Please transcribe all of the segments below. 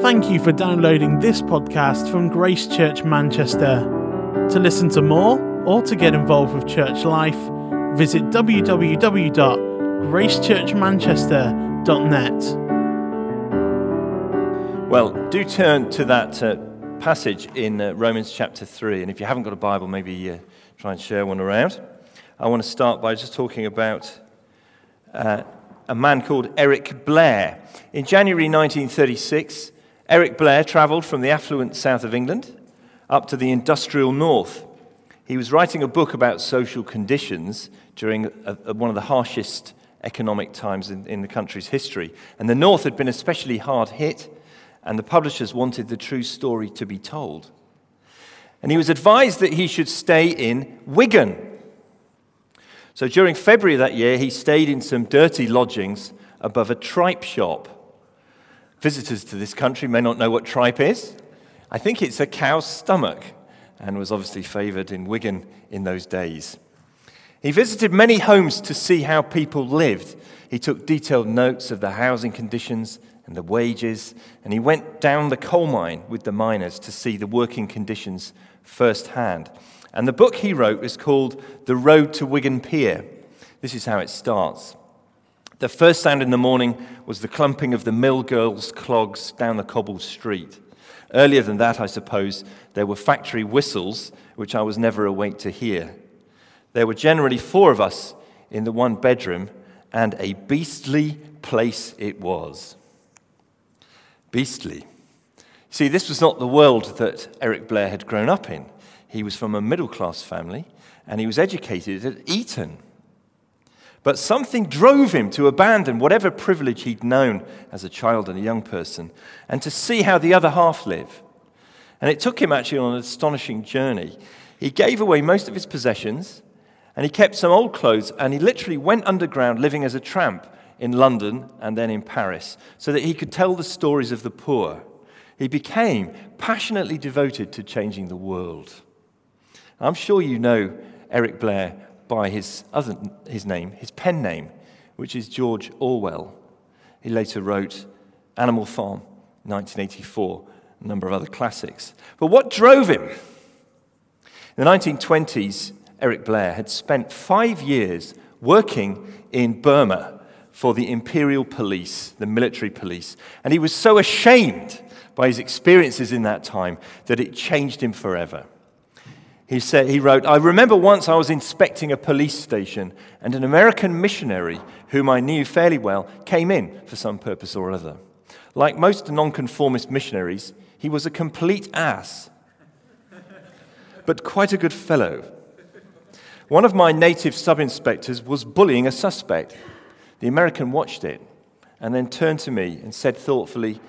Thank you for downloading this podcast from Grace Church Manchester. To listen to more or to get involved with church life, visit www.gracechurchmanchester.net. Well, do turn to that uh, passage in uh, Romans chapter 3. And if you haven't got a Bible, maybe uh, try and share one around. I want to start by just talking about uh, a man called Eric Blair. In January 1936, Eric Blair travelled from the affluent south of England up to the industrial north. He was writing a book about social conditions during a, a, one of the harshest economic times in, in the country's history. And the north had been especially hard hit, and the publishers wanted the true story to be told. And he was advised that he should stay in Wigan. So during February that year, he stayed in some dirty lodgings above a tripe shop. Visitors to this country may not know what tripe is. I think it's a cow's stomach and was obviously favoured in Wigan in those days. He visited many homes to see how people lived. He took detailed notes of the housing conditions and the wages, and he went down the coal mine with the miners to see the working conditions firsthand. And the book he wrote is called The Road to Wigan Pier. This is how it starts. The first sound in the morning was the clumping of the mill girls' clogs down the cobbled street. Earlier than that, I suppose, there were factory whistles, which I was never awake to hear. There were generally four of us in the one bedroom, and a beastly place it was. Beastly. See, this was not the world that Eric Blair had grown up in. He was from a middle class family, and he was educated at Eton. But something drove him to abandon whatever privilege he'd known as a child and a young person and to see how the other half live. And it took him actually on an astonishing journey. He gave away most of his possessions and he kept some old clothes and he literally went underground living as a tramp in London and then in Paris so that he could tell the stories of the poor. He became passionately devoted to changing the world. I'm sure you know Eric Blair by his, other, his name, his pen name, which is George Orwell. He later wrote Animal Farm, 1984, a number of other classics. But what drove him? In the 1920s, Eric Blair had spent five years working in Burma for the imperial police, the military police, and he was so ashamed by his experiences in that time that it changed him forever. He, said, he wrote, I remember once I was inspecting a police station, and an American missionary, whom I knew fairly well, came in for some purpose or other. Like most nonconformist missionaries, he was a complete ass, but quite a good fellow. One of my native sub inspectors was bullying a suspect. The American watched it and then turned to me and said thoughtfully,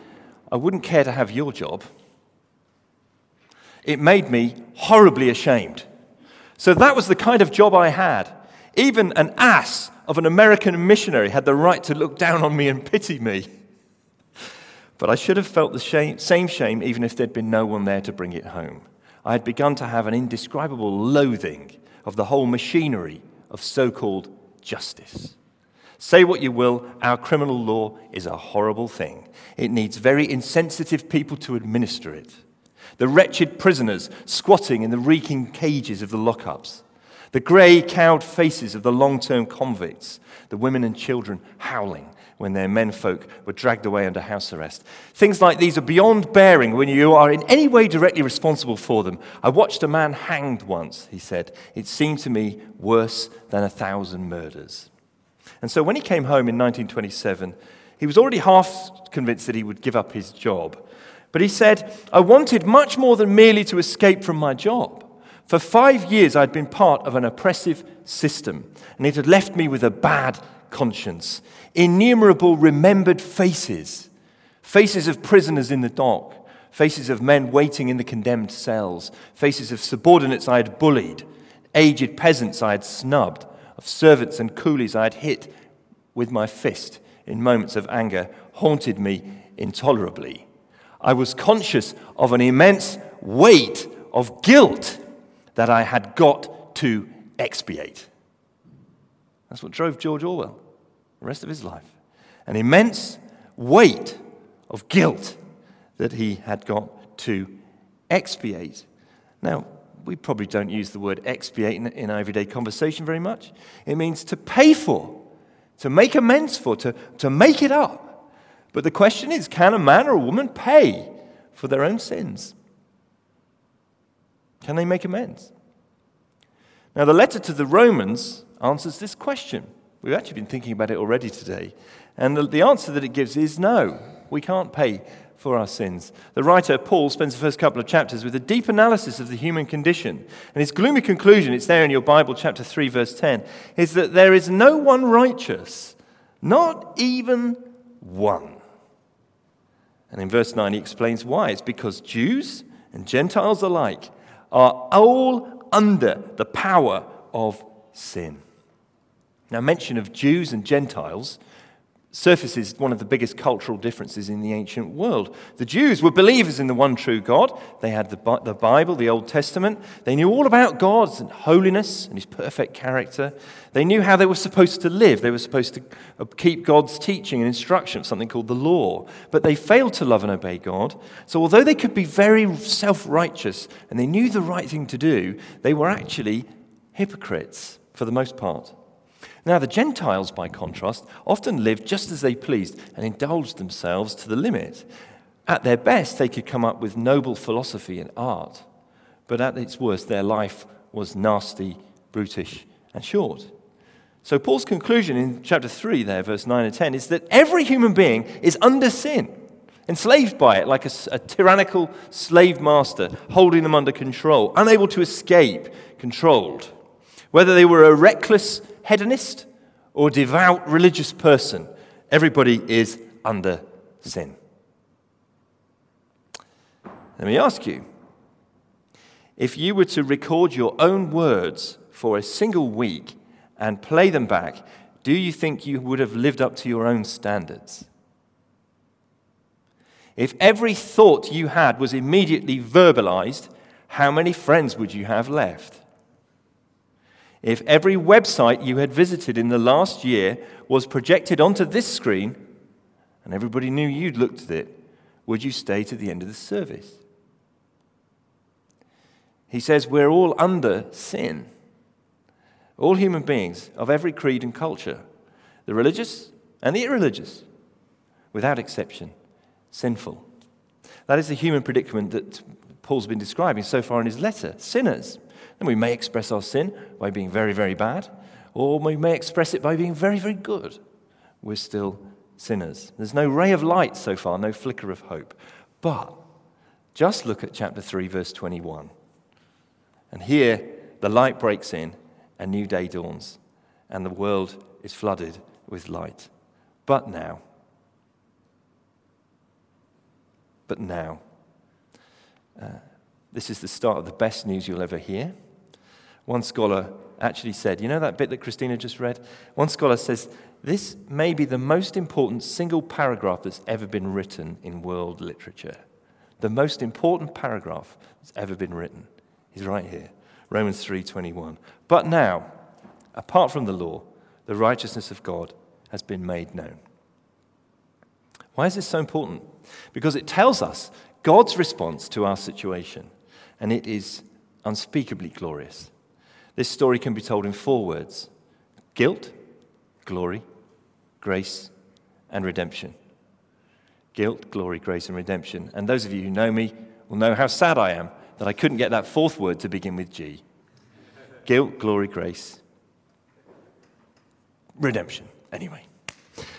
I wouldn't care to have your job. It made me horribly ashamed. So that was the kind of job I had. Even an ass of an American missionary had the right to look down on me and pity me. But I should have felt the shame, same shame even if there'd been no one there to bring it home. I had begun to have an indescribable loathing of the whole machinery of so called justice. Say what you will, our criminal law is a horrible thing. It needs very insensitive people to administer it the wretched prisoners squatting in the reeking cages of the lockups, the grey, cowed faces of the long term convicts, the women and children howling when their menfolk were dragged away under house arrest. Things like these are beyond bearing when you are in any way directly responsible for them. I watched a man hanged once, he said. It seemed to me worse than a thousand murders. And so when he came home in 1927, he was already half convinced that he would give up his job. But he said, I wanted much more than merely to escape from my job. For five years, I'd been part of an oppressive system, and it had left me with a bad conscience. Innumerable remembered faces faces of prisoners in the dock, faces of men waiting in the condemned cells, faces of subordinates I had bullied, aged peasants I had snubbed, of servants and coolies I had hit with my fist in moments of anger, haunted me intolerably. I was conscious of an immense weight of guilt that I had got to expiate. That's what drove George Orwell the rest of his life. An immense weight of guilt that he had got to expiate. Now, we probably don't use the word expiate in, in everyday conversation very much. It means to pay for, to make amends for, to, to make it up. But the question is can a man or a woman pay for their own sins? Can they make amends? Now, the letter to the Romans answers this question. We've actually been thinking about it already today. And the, answer that it gives is no, we can't pay for our sins. The writer, Paul, spends the first couple of chapters with a deep analysis of the human condition. And his gloomy conclusion, it's there in your Bible, chapter 3, verse 10, is that there is no one righteous, not even one. And in verse 9, he explains why. It's because Jews and Gentiles alike are all under the power of sin. Now, mention of Jews and Gentiles surfaces one of the biggest cultural differences in the ancient world. The Jews were believers in the one true God. They had the, the Bible, the Old Testament. They knew all about God's holiness and his perfect character. They knew how they were supposed to live. They were supposed to uh, keep God's teaching and instruction, something called the law. But they failed to love and obey God. So, although they could be very self righteous and they knew the right thing to do, they were actually hypocrites for the most part. Now, the Gentiles, by contrast, often lived just as they pleased and indulged themselves to the limit. At their best, they could come up with noble philosophy and art, but at its worst, their life was nasty, brutish, and short. So, Paul's conclusion in chapter 3, there, verse 9 and 10, is that every human being is under sin, enslaved by it, like a, a tyrannical slave master, holding them under control, unable to escape, controlled. Whether they were a reckless hedonist or devout religious person, everybody is under sin. Let me ask you if you were to record your own words for a single week and play them back, do you think you would have lived up to your own standards? If every thought you had was immediately verbalized, how many friends would you have left? If every website you had visited in the last year was projected onto this screen and everybody knew you'd looked at it, would you stay to the end of the service? He says we're all under sin. All human beings of every creed and culture, the religious and the irreligious, without exception, sinful. That is the human predicament that Paul's been describing so far in his letter sinners. And we may express our sin by being very, very bad, or we may express it by being very, very good. We're still sinners. There's no ray of light so far, no flicker of hope. But just look at chapter 3, verse 21. And here, the light breaks in, a new day dawns, and the world is flooded with light. But now, but now, uh, this is the start of the best news you'll ever hear. One scholar actually said, you know that bit that Christina just read? One scholar says, this may be the most important single paragraph that's ever been written in world literature. The most important paragraph that's ever been written is right here. Romans 3:21. But now, apart from the law, the righteousness of God has been made known. Why is this so important? Because it tells us God's response to our situation, and it is unspeakably glorious. This story can be told in four words guilt, glory, grace, and redemption. Guilt, glory, grace, and redemption. And those of you who know me will know how sad I am that I couldn't get that fourth word to begin with G. Guilt, glory, grace, redemption. Anyway.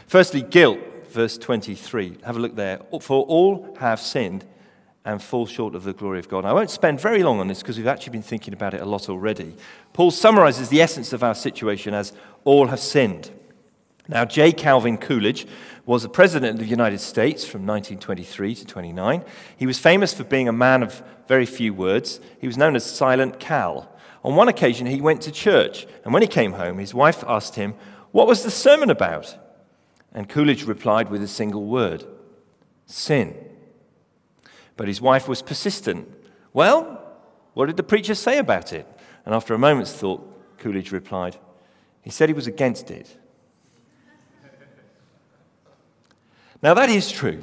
Firstly, guilt, verse 23. Have a look there. For all have sinned and fall short of the glory of God. I won't spend very long on this because we've actually been thinking about it a lot already. Paul summarizes the essence of our situation as all have sinned. Now, J. Calvin Coolidge was the president of the United States from 1923 to 29. He was famous for being a man of very few words. He was known as Silent Cal. On one occasion, he went to church, and when he came home, his wife asked him, What was the sermon about? And Coolidge replied with a single word sin. But his wife was persistent. Well, what did the preacher say about it? And after a moment's thought, Coolidge replied, He said he was against it. Now, that is true.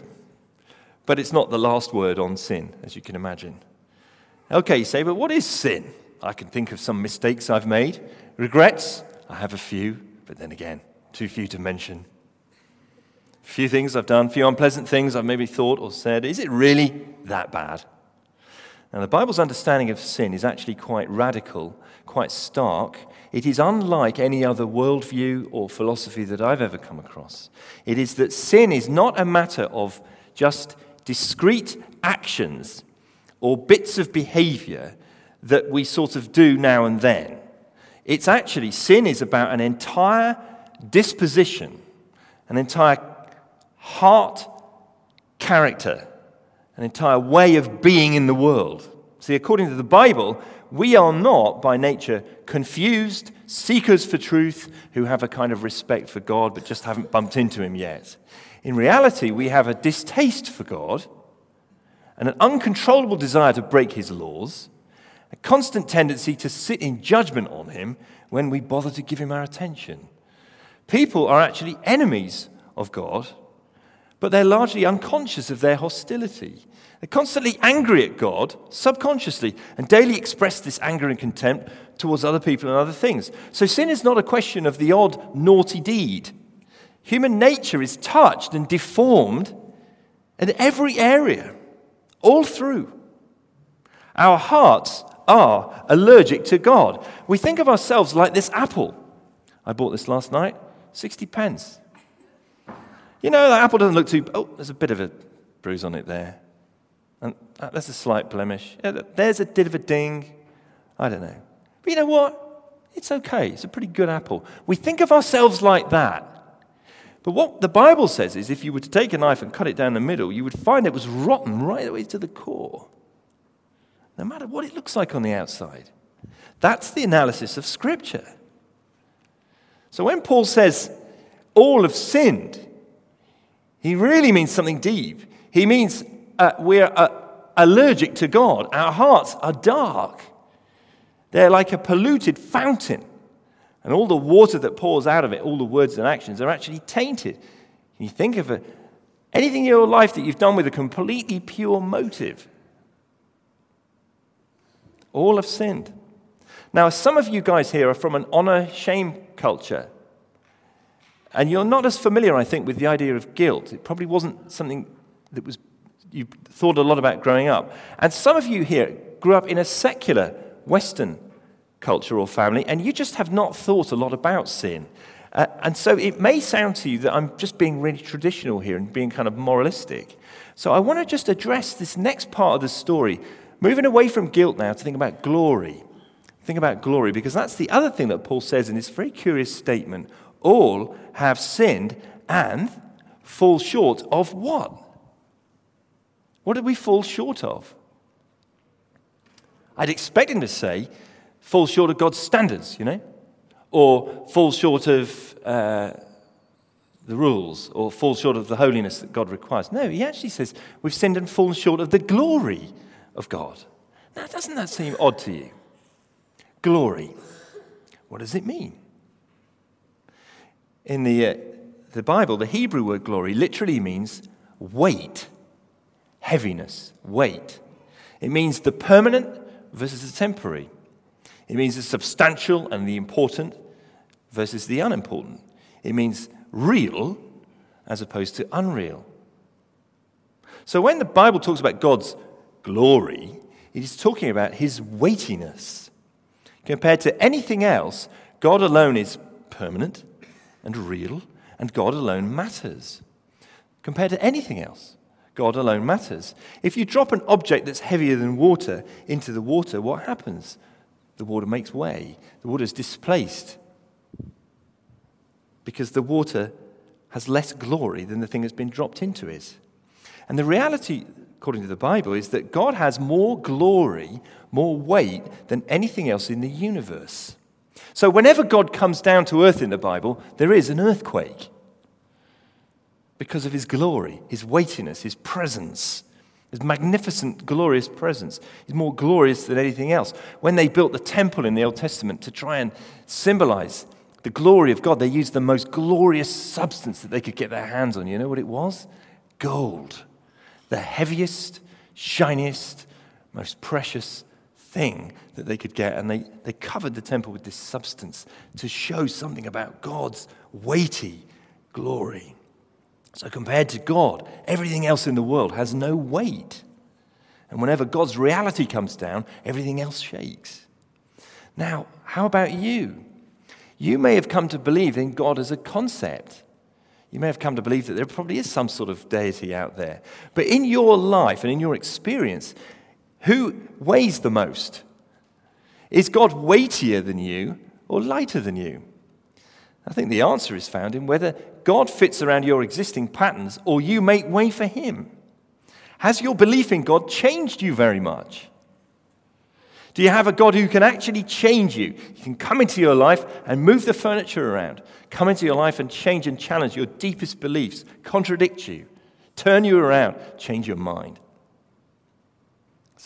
but it's not the last word on sin, as you can imagine. Okay, you say, but what is sin? I can think of some mistakes I've made. Regrets? I have a few, but then again, too few to mention. Few things I've done, few unpleasant things I've maybe thought or said. Is it really that bad? Now, the Bible's understanding of sin is actually quite radical, quite stark. It is unlike any other worldview or philosophy that I've ever come across. It is that sin is not a matter of just discrete actions or bits of behavior that we sort of do now and then. It's actually, sin is about an entire disposition, an entire heart character, an entire way of being in the world. See, according to the Bible, we are not by nature confused seekers for truth who have a kind of respect for God but just haven't bumped into him yet. In reality, we have a distaste for God and an uncontrollable desire to break his laws a constant tendency to sit in judgment on him when we bother to give him our attention. People are actually enemies of God, but they're largely unconscious of their hostility. They're constantly angry at God, subconsciously, and daily express this anger and contempt towards other people and other things. So sin is not a question of the odd naughty deed. Human nature is touched and deformed in every area, all through. Our hearts are allergic to God. We think of ourselves like this apple. I bought this last night, 60 pence. You know, the apple doesn't look too. Oh, there's a bit of a bruise on it there. And uh, that's a slight blemish. There's a bit of a ding. I don't know. But you know what? It's okay. It's a pretty good apple. We think of ourselves like that. But what the Bible says is if you were to take a knife and cut it down the middle, you would find it was rotten right away to the core no matter what it looks like on the outside. That's the analysis of Scripture. So when Paul says all have sinned, he really means something deep. He means uh, we're uh, allergic to God. Our hearts are dark. They're like a polluted fountain. And all the water that pours out of it, all the words and actions, are actually tainted. Can you think of a, anything in your life that you've done with a completely pure motive? All have sinned. Now, some of you guys here are from an honor shame culture. And you're not as familiar, I think, with the idea of guilt. It probably wasn't something that was you thought a lot about growing up. And some of you here grew up in a secular Western culture or family, and you just have not thought a lot about sin. Uh, and so it may sound to you that I'm just being really traditional here and being kind of moralistic. So I want to just address this next part of the story Moving away from guilt now to think about glory. Think about glory, because that's the other thing that Paul says in this very curious statement. All have sinned and fall short of what? What did we fall short of? I'd expect him to say, fall short of God's standards, you know, or fall short of uh, the rules, or fall short of the holiness that God requires. No, he actually says, we've sinned and fallen short of the glory of God. Now, doesn't that seem odd to you? Glory. What does it mean? In the, uh, the Bible, the Hebrew word glory literally means weight, heaviness, weight. It means the permanent versus the temporary. It means the substantial and the important versus the unimportant. It means real as opposed to unreal. So when the Bible talks about God's glory, it is talking about his weightiness. Compared to anything else, God alone is permanent and real, and God alone matters. Compared to anything else, God alone matters. If you drop an object that's heavier than water into the water, what happens? The water makes way, the water is displaced because the water has less glory than the thing that's been dropped into it. And the reality according to the Bible, is that God has more glory, more weight than anything else in the universe. So, whenever God comes down to earth in the Bible, there is an earthquake because of his glory, his weightiness, his presence, his magnificent, glorious presence. He's more glorious than anything else. When they built the temple in the Old Testament to try and symbolize the glory of God, they used the most glorious substance that they could get their hands on. You know what it was? Gold. the heaviest, shiniest, most precious thing that they could get. And they, they covered the temple with this substance to show something about God's weighty glory. So, compared to God, everything else in the world has no weight. And whenever God's reality comes down, everything else shakes. Now, how about you? You may have come to believe in God as a concept. You may have come to believe that there probably is some sort of deity out there. But in your life and in your experience, who weighs the most? Is God weightier than you or lighter than you? I think the answer is found in whether God fits around your existing patterns or you make way for Him. Has your belief in God changed you very much? Do you have a God who can actually change you? He can come into your life and move the furniture around, come into your life and change and challenge your deepest beliefs, contradict you, turn you around, change your mind.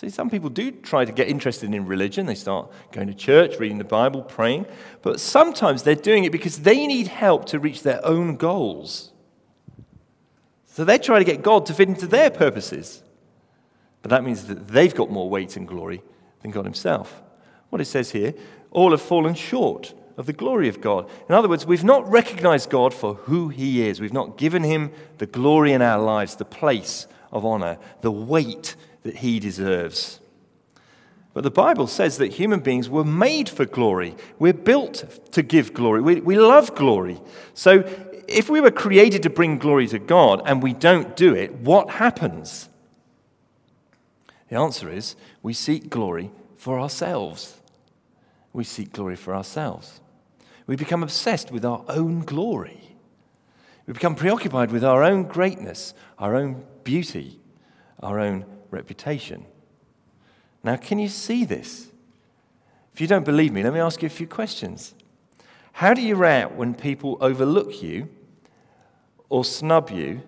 See, some people do try to get interested in religion. They start going to church, reading the Bible, praying. But sometimes they're doing it because they need help to reach their own goals. So they try to get God to fit into their purposes. But that means that they've got more weight and glory than God Himself. What it says here all have fallen short of the glory of God. In other words, we've not recognized God for who He is, we've not given Him the glory in our lives, the place of honor, the weight that He deserves. But the Bible says that human beings were made for glory. We're built to give glory. We, we love glory. So if we were created to bring glory to God and we don't do it, what happens? The answer is we seek glory for ourselves. We seek glory for ourselves. We become obsessed with our own glory. We become preoccupied with our own greatness, our own beauty, our own reputation. Now, can you see this? If you don't believe me, let me ask you a few questions. How do you react when people overlook you or snub you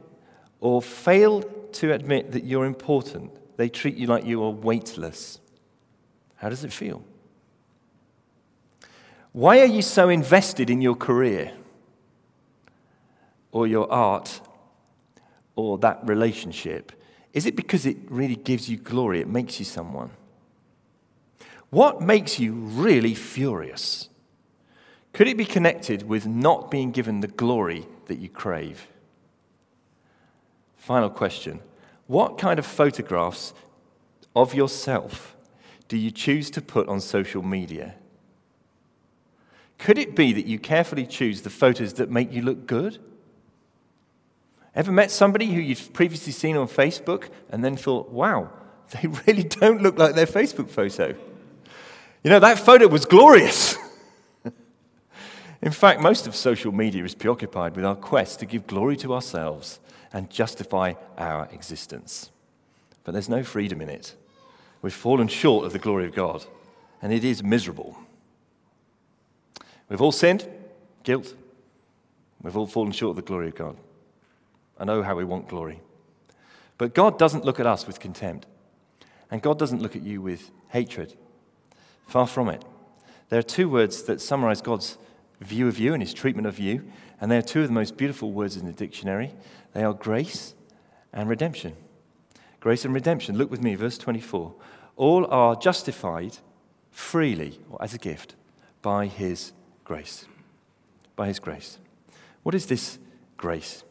or fail to admit that you're important? They treat you like you are weightless. How does it feel? Why are you so invested in your career or your art or that relationship? Is it because it really gives you glory? It makes you someone? What makes you really furious? Could it be connected with not being given the glory that you crave? Final question What kind of photographs of yourself do you choose to put on social media? Could it be that you carefully choose the photos that make you look good? Ever met somebody who you've previously seen on Facebook and then thought, wow, they really don't look like their Facebook photo? You know, that photo was glorious. In fact, most of social media is preoccupied with our quest to give glory to ourselves and justify our existence. But there's no freedom in it. We've fallen short of the glory of God, and it is miserable. We've all sinned, guilt. We've all fallen short of the glory of God. I know how we want glory. But God doesn't look at us with contempt, and God doesn't look at you with hatred. Far from it. There are two words that summarize God's view of you and his treatment of you, and they are two of the most beautiful words in the dictionary. They are grace and redemption. Grace and redemption. Look with me, verse 24. All are justified freely or as a gift by his grace. By his grace. What is this grace?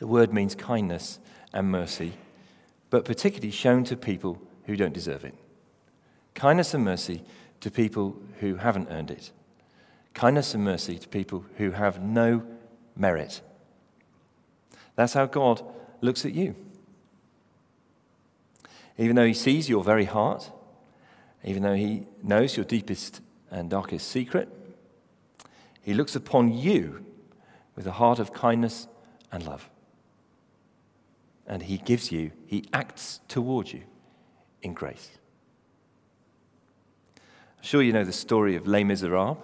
The word means kindness and mercy, but particularly shown to people who don't deserve it. Kindness and mercy to people who haven't earned it. Kindness and mercy to people who have no merit. That's how God looks at you. Even though He sees your very heart, even though He knows your deepest and darkest secret, He looks upon you with a heart of kindness and love and he gives you, he acts towards you in grace. I'm sure you know the story of Les Miserables,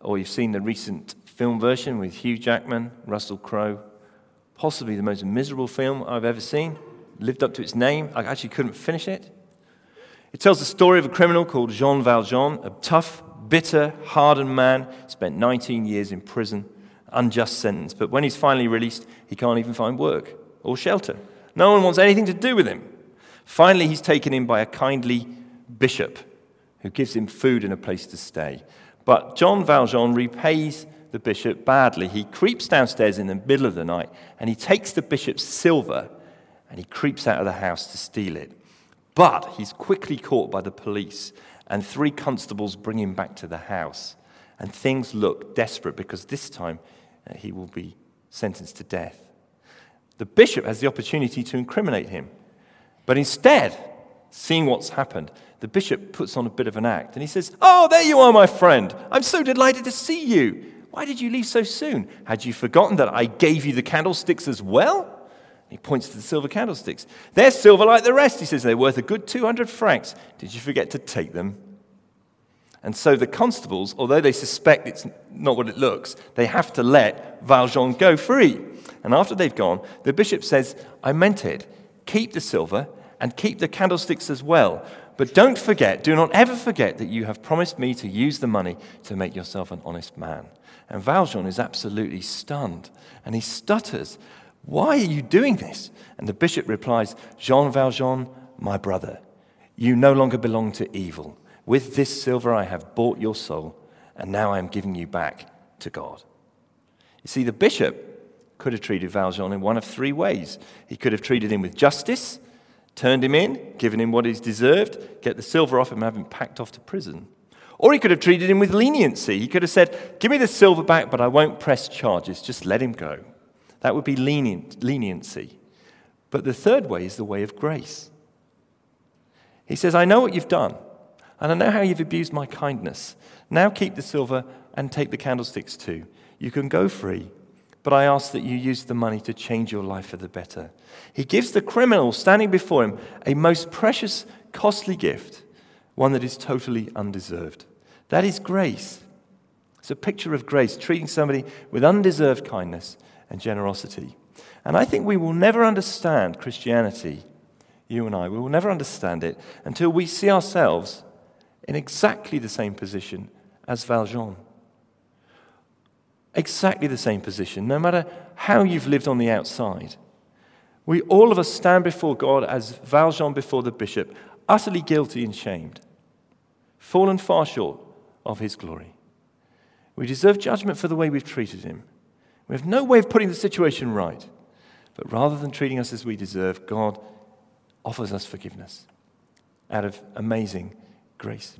or you've seen the recent film version with Hugh Jackman, Russell Crowe. Possibly the most miserable film I've ever seen. Lived up to its name. I actually couldn't finish it. It tells the story of a criminal called Jean Valjean, a tough, bitter, hardened man, spent 19 years in prison, unjust sentence. But when he's finally released, he can't even find work or shelter, No one wants anything to do with him. Finally, he's taken in by a kindly bishop who gives him food and a place to stay. But Jean Valjean repays the bishop badly. He creeps downstairs in the middle of the night and he takes the bishop's silver and he creeps out of the house to steal it. But he's quickly caught by the police, and three constables bring him back to the house. And things look desperate because this time uh, he will be sentenced to death. The bishop has the opportunity to incriminate him. But instead, seeing what's happened, the bishop puts on a bit of an act and he says, Oh, there you are, my friend. I'm so delighted to see you. Why did you leave so soon? Had you forgotten that I gave you the candlesticks as well? He points to the silver candlesticks. They're silver like the rest. He says they're worth a good 200 francs. Did you forget to take them? And so the constables, although they suspect it's not what it looks, they have to let Valjean go free. And after they've gone, the bishop says, I meant it. Keep the silver and keep the candlesticks as well. But don't forget, do not ever forget that you have promised me to use the money to make yourself an honest man. And Valjean is absolutely stunned. And he stutters, Why are you doing this? And the bishop replies, Jean Valjean, my brother, you no longer belong to evil. With this silver I have bought your soul, and now I am giving you back to God. You see, the bishop could have treated Valjean in one of three ways. He could have treated him with justice, turned him in, given him what he's deserved, get the silver off him, and have him packed off to prison. Or he could have treated him with leniency. He could have said, Give me the silver back, but I won't press charges. Just let him go. That would be lenient, leniency. But the third way is the way of grace. He says, I know what you've done, and I know how you've abused my kindness. Now keep the silver and take the candlesticks too. You can go free, but I ask that you use the money to change your life for the better. He gives the criminal standing before him a most precious, costly gift, one that is totally undeserved. That is grace. It's a picture of grace, treating somebody with undeserved kindness and generosity. And I think we will never understand Christianity, you and I, we will never understand it until we see ourselves in exactly the same position as Valjean. Exactly the same position, no matter how you've lived on the outside. We all of us stand before God as Valjean before the bishop, utterly guilty and shamed, fallen far short of his glory. We deserve judgment for the way we've treated him. We have no way of putting the situation right. But rather than treating us as we deserve, God offers us forgiveness out of amazing grace.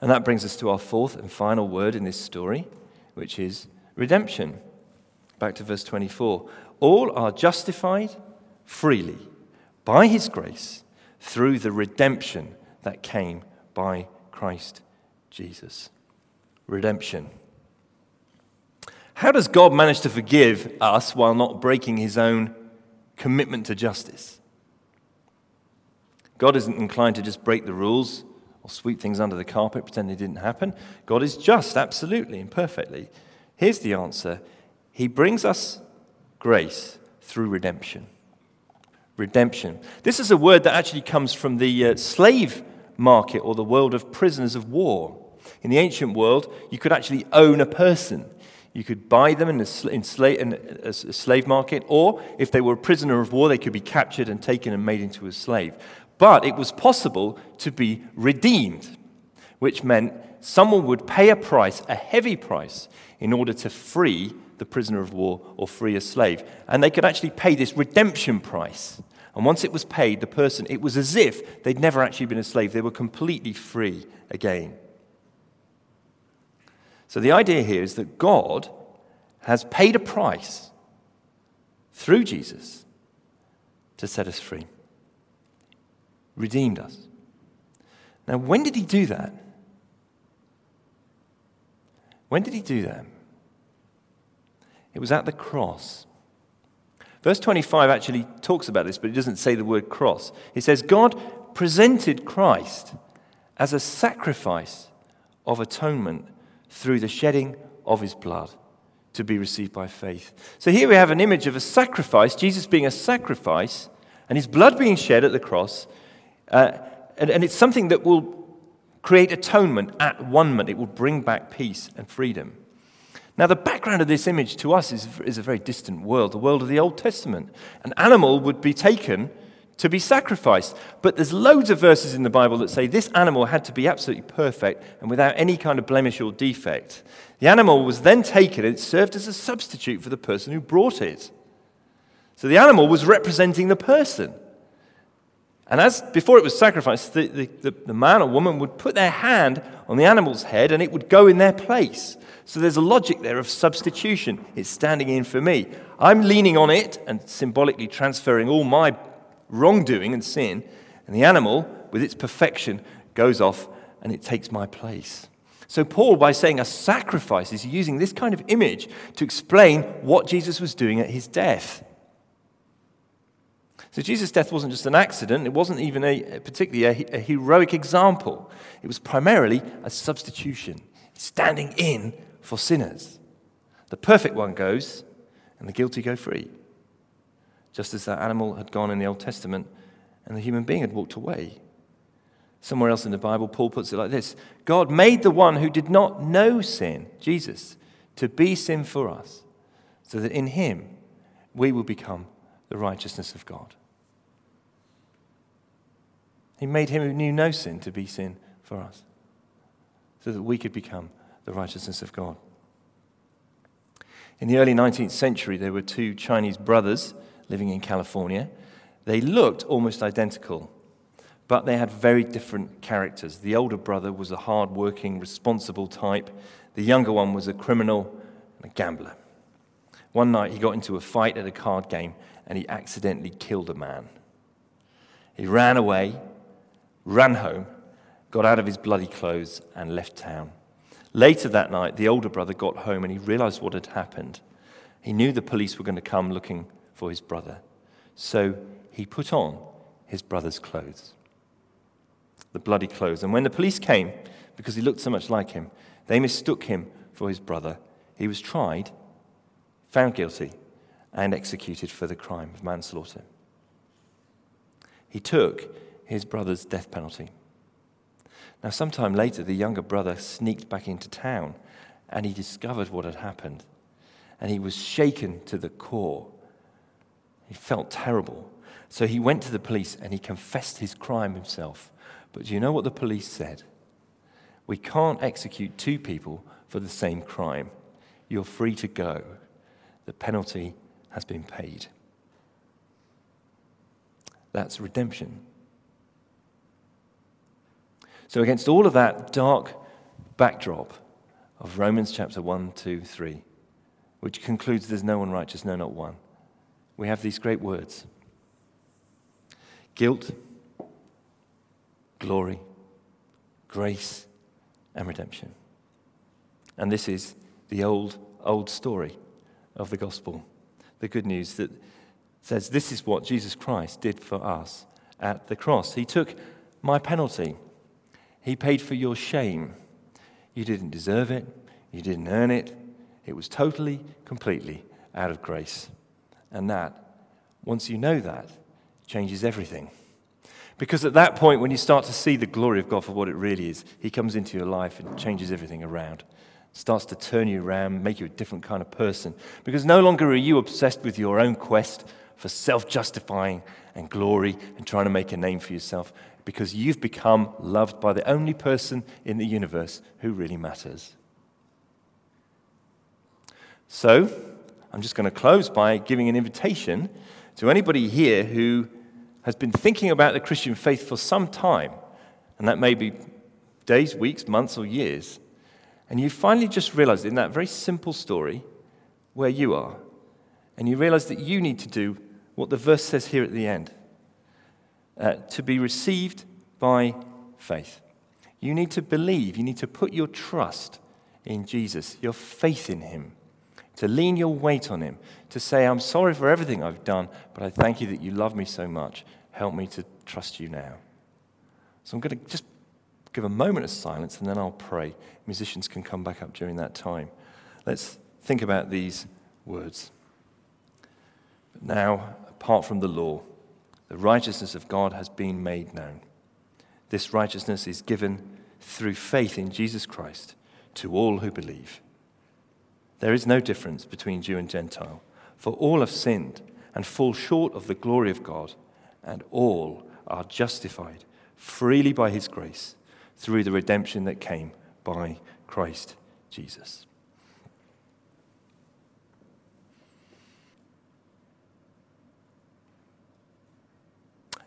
And that brings us to our fourth and final word in this story, which is redemption. Back to verse 24. All are justified freely by his grace through the redemption that came by Christ Jesus. Redemption. How does God manage to forgive us while not breaking his own commitment to justice? God isn't inclined to just break the rules or sweep things under the carpet, pretend they didn't happen. God is just, absolutely and perfectly. Here's the answer He brings us grace through redemption. Redemption. This is a word that actually comes from the uh, slave market or the world of prisoners of war. In the ancient world, you could actually own a person. You could buy them in, a, in, slave, in a, a slave market, or if they were a prisoner of war, they could be captured and taken and made into a slave. But it was possible to be redeemed, which meant someone would pay a price, a heavy price, in order to free the prisoner of war or free a slave. And they could actually pay this redemption price. And once it was paid, the person, it was as if they'd never actually been a slave. They were completely free again. So the idea here is that God has paid a price through Jesus to set us free, redeemed us. Now, when did he do that? When did he do that? It was at the cross. Verse 25 actually talks about this, but it doesn't say the word cross. It says, God presented Christ as a sacrifice of atonement through the shedding of his blood to be received by faith. So here we have an image of a sacrifice, Jesus being a sacrifice, and his blood being shed at the cross. Uh, and, and it's something that will create atonement at one moment, it will bring back peace and freedom. Now, the background of this image to us is, is a very distant world, the world of the Old Testament. An animal would be taken to be sacrificed. But there's loads of verses in the Bible that say this animal had to be absolutely perfect and without any kind of blemish or defect. The animal was then taken and it served as a substitute for the person who brought it. So the animal was representing the person. And as before it was sacrificed, the, the, the, man or woman would put their hand on the animal's head and it would go in their place. So there's a logic there of substitution. It's standing in for me. I'm leaning on it and symbolically transferring all my wrongdoing and sin, and the animal, with its perfection, goes off and it takes my place. So, Paul, by saying a sacrifice, is using this kind of image to explain what Jesus was doing at his death. So, Jesus' death wasn't just an accident, it wasn't even a, particularly a, a heroic example. It was primarily a substitution, standing in for sinners. The perfect one goes, and the guilty go free. Just as that animal had gone in the Old Testament and the human being had walked away. Somewhere else in the Bible, Paul puts it like this God made the one who did not know sin, Jesus, to be sin for us, so that in him we will become the righteousness of God. He made him who knew no sin to be sin for us, so that we could become the righteousness of God. In the early 19th century, there were two Chinese brothers living in California. They looked almost identical, but they had very different characters. The older brother was a hard working, responsible type, the younger one was a criminal and a gambler. One night he got into a fight at a card game and he accidentally killed a man. He ran away, ran home, got out of his bloody clothes, and left town. Later that night, the older brother got home and he realized what had happened. He knew the police were going to come looking for his brother. So he put on his brother's clothes, the bloody clothes. And when the police came, because he looked so much like him, they mistook him for his brother. He was tried, found guilty, and executed for the crime of manslaughter. He took his brother's death penalty. Now, sometime later, the younger brother sneaked back into town and he discovered what had happened. And he was shaken to the core he felt terrible. So he went to the police and he confessed his crime himself. But do you know what the police said? We can't execute two people for the same crime. You're free to go. The penalty has been paid. That's redemption. So, against all of that dark backdrop of Romans chapter 1, 2, 3, which concludes there's no one righteous, no, not one we have these great words guilt, glory, grace, and redemption. And this is the old, old story of the gospel. The good news that says this is what Jesus Christ did for us at the cross. He took my penalty, He paid for your shame. You didn't deserve it, you didn't earn it. It was totally, completely out of grace. And that, once you know that, changes everything. Because at that point, when you start to see the glory of God for what it really is, He comes into your life and changes everything around. Starts to turn you around, make you a different kind of person. Because no longer are you obsessed with your own quest for self justifying and glory and trying to make a name for yourself, because you've become loved by the only person in the universe who really matters. So, I'm just going to close by giving an invitation to anybody here who has been thinking about the Christian faith for some time, and that may be days, weeks, months, or years, and you finally just realize in that very simple story where you are, and you realize that you need to do what the verse says here at the end uh, to be received by faith. You need to believe, you need to put your trust in Jesus, your faith in Him to lean your weight on Him, to say, I'm sorry for everything I've done, but I thank you that you love me so much. Help me to trust you now. So I'm going to just give a moment of silence and then I'll pray. Musicians can come back up during that time. Let's think about these words. But now, apart from the law, the righteousness of God has been made known. This righteousness is given through faith in Jesus Christ to all who believe. There is no difference between Jew and Gentile, for all have sinned and fall short of the glory of God, and all are justified freely by his grace through the redemption that came by Christ Jesus.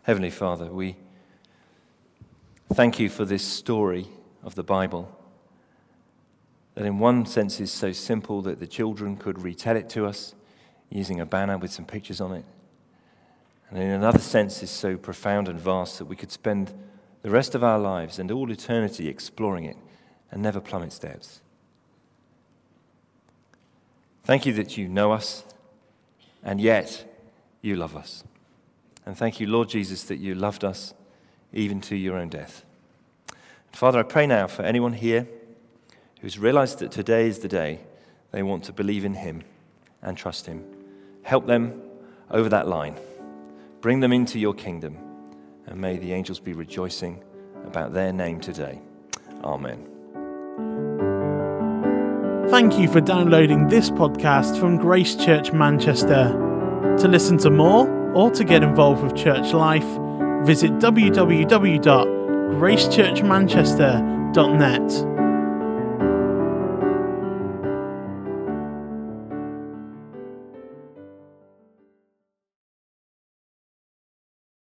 Heavenly Father, we thank you for this story of the Bible that, in one sense, is so simple that the children could retell it to us using a banner with some pictures on it. And in another sense, is so profound and vast that we could spend the rest of our lives and all eternity exploring it and never plumb its depths. Thank you that you know us, and yet you love us. And thank you, Lord Jesus, that you loved us even to your own death. Father, I pray now for anyone here who's realized that today is the day they want to believe in him and trust him. Help them over that line. Bring them into your kingdom. And may the angels be rejoicing about their name today. Amen. Thank you for downloading this podcast from Grace Church Manchester. To listen to more or to get involved with church life, visit www.gracechurchmanchester.net.